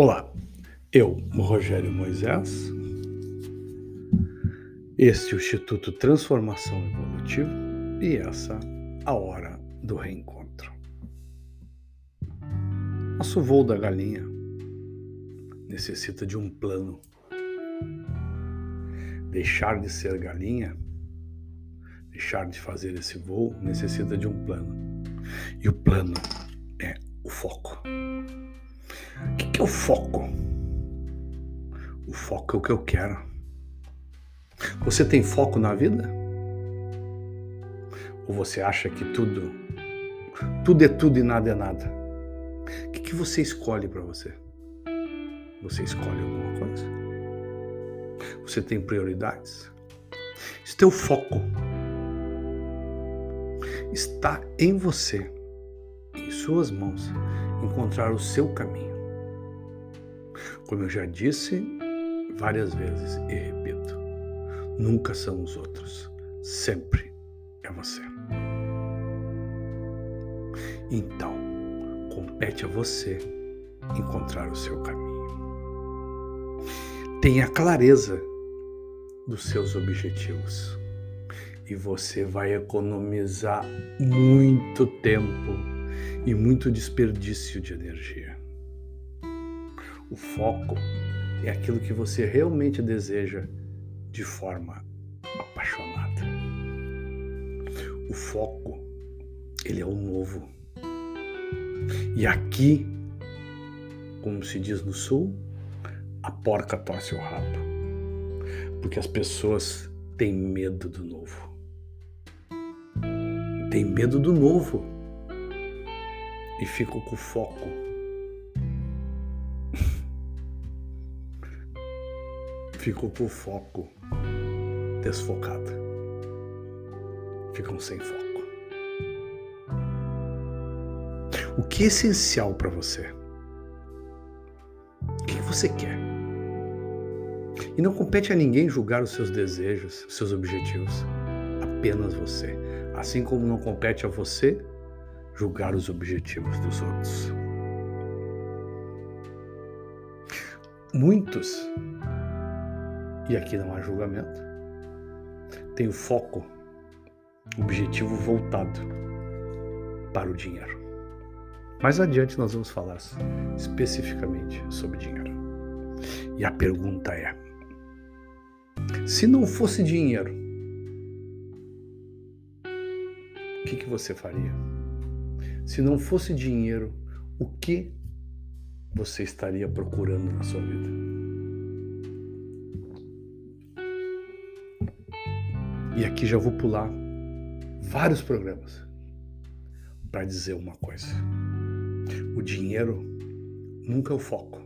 Olá, eu, Rogério Moisés, este é o Instituto Transformação Evolutiva e essa a hora do reencontro. Nosso voo da galinha necessita de um plano. Deixar de ser galinha, deixar de fazer esse voo, necessita de um plano. E o plano é o foco. O que é o foco? O foco é o que eu quero. Você tem foco na vida? Ou você acha que tudo, tudo é tudo e nada é nada? O que, que você escolhe para você? Você escolhe alguma coisa? Você tem prioridades? Se teu foco está em você, em suas mãos, encontrar o seu caminho. Como eu já disse várias vezes e repito, nunca são os outros, sempre é você. Então, compete a você encontrar o seu caminho. Tenha clareza dos seus objetivos e você vai economizar muito tempo e muito desperdício de energia. O foco é aquilo que você realmente deseja de forma apaixonada. O foco, ele é o novo. E aqui, como se diz no sul, a porca torce o rabo. Porque as pessoas têm medo do novo. Tem medo do novo. E ficam com foco ficou com o foco desfocado. Ficam sem foco. O que é essencial para você? O que você quer? E não compete a ninguém julgar os seus desejos, os seus objetivos. Apenas você. Assim como não compete a você julgar os objetivos dos outros. Muitos e aqui não há julgamento, tem o foco, objetivo voltado para o dinheiro. Mais adiante nós vamos falar especificamente sobre dinheiro. E a pergunta é: se não fosse dinheiro, o que, que você faria? Se não fosse dinheiro, o que você estaria procurando na sua vida? E aqui já vou pular vários programas para dizer uma coisa. O dinheiro nunca é o foco.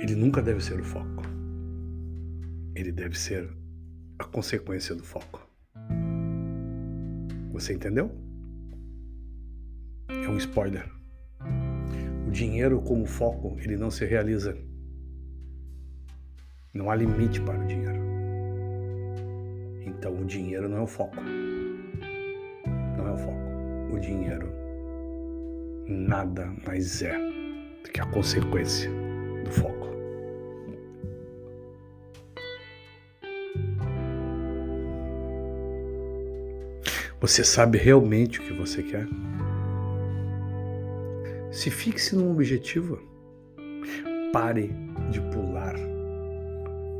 Ele nunca deve ser o foco. Ele deve ser a consequência do foco. Você entendeu? É um spoiler. O dinheiro como foco, ele não se realiza. Não há limite para o dinheiro. Então o dinheiro não é o foco. Não é o foco. O dinheiro nada mais é do que a consequência do foco. Você sabe realmente o que você quer? Se fixe num objetivo. Pare de pular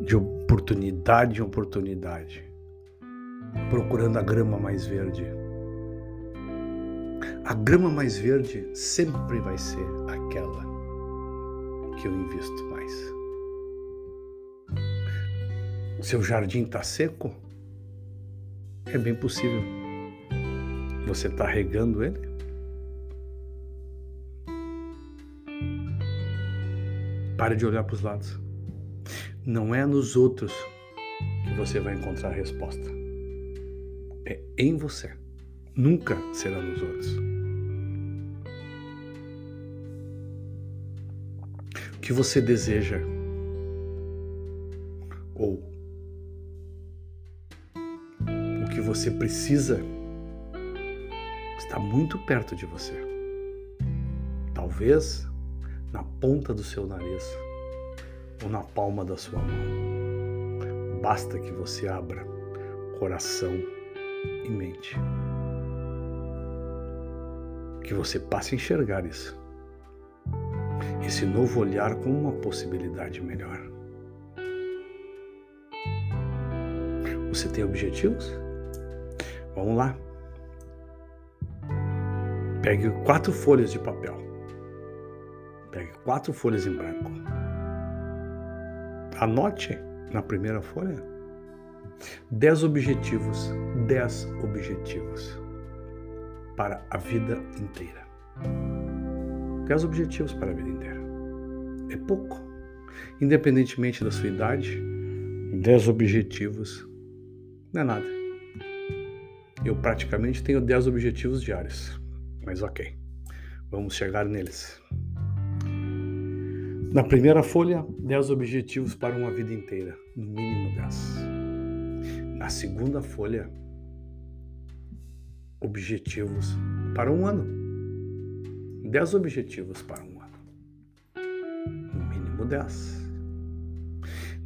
de oportunidade em oportunidade procurando a grama mais verde. A grama mais verde sempre vai ser aquela que eu invisto mais. Seu jardim está seco? É bem possível. Você está regando ele? Pare de olhar para os lados. Não é nos outros que você vai encontrar a resposta é em você, nunca será nos outros. O que você deseja ou o que você precisa está muito perto de você. Talvez na ponta do seu nariz ou na palma da sua mão. Basta que você abra coração e mente. Que você passe a enxergar isso. Esse novo olhar como uma possibilidade melhor. Você tem objetivos? Vamos lá. Pegue quatro folhas de papel. Pegue quatro folhas em branco. Anote na primeira folha dez objetivos, dez objetivos para a vida inteira. Dez objetivos para a vida inteira. É pouco. Independentemente da sua idade, dez objetivos não é nada. Eu praticamente tenho dez objetivos diários. Mas ok, vamos chegar neles. Na primeira folha, 10 objetivos para uma vida inteira, no mínimo 10. Na segunda folha, objetivos para um ano. 10 objetivos para um ano. No mínimo 10.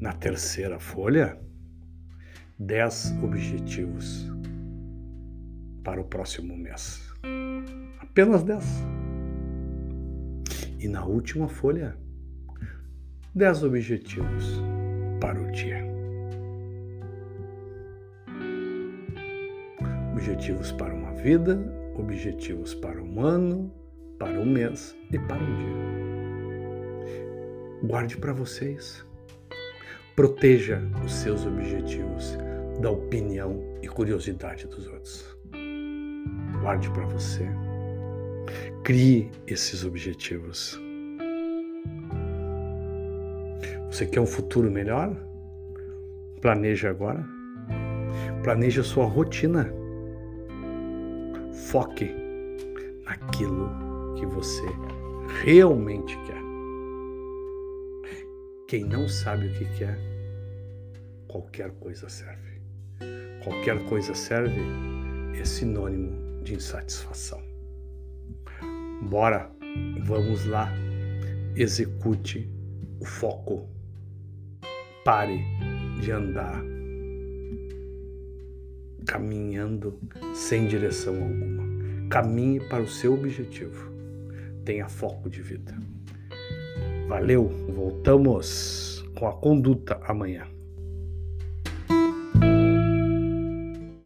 Na terceira folha, 10 objetivos para o próximo mês. Apenas 10. E na última folha, 10 objetivos para o dia. Objetivos para vida, objetivos para um ano, para um mês e para um dia. Guarde para vocês. Proteja os seus objetivos da opinião e curiosidade dos outros. Guarde para você. Crie esses objetivos. Você quer um futuro melhor? Planeje agora. Planeje a sua rotina. Foque naquilo que você realmente quer. Quem não sabe o que quer, qualquer coisa serve. Qualquer coisa serve é sinônimo de insatisfação. Bora, vamos lá, execute o foco. Pare de andar caminhando sem direção alguma. Caminhe para o seu objetivo. Tenha foco de vida. Valeu, voltamos com a conduta amanhã.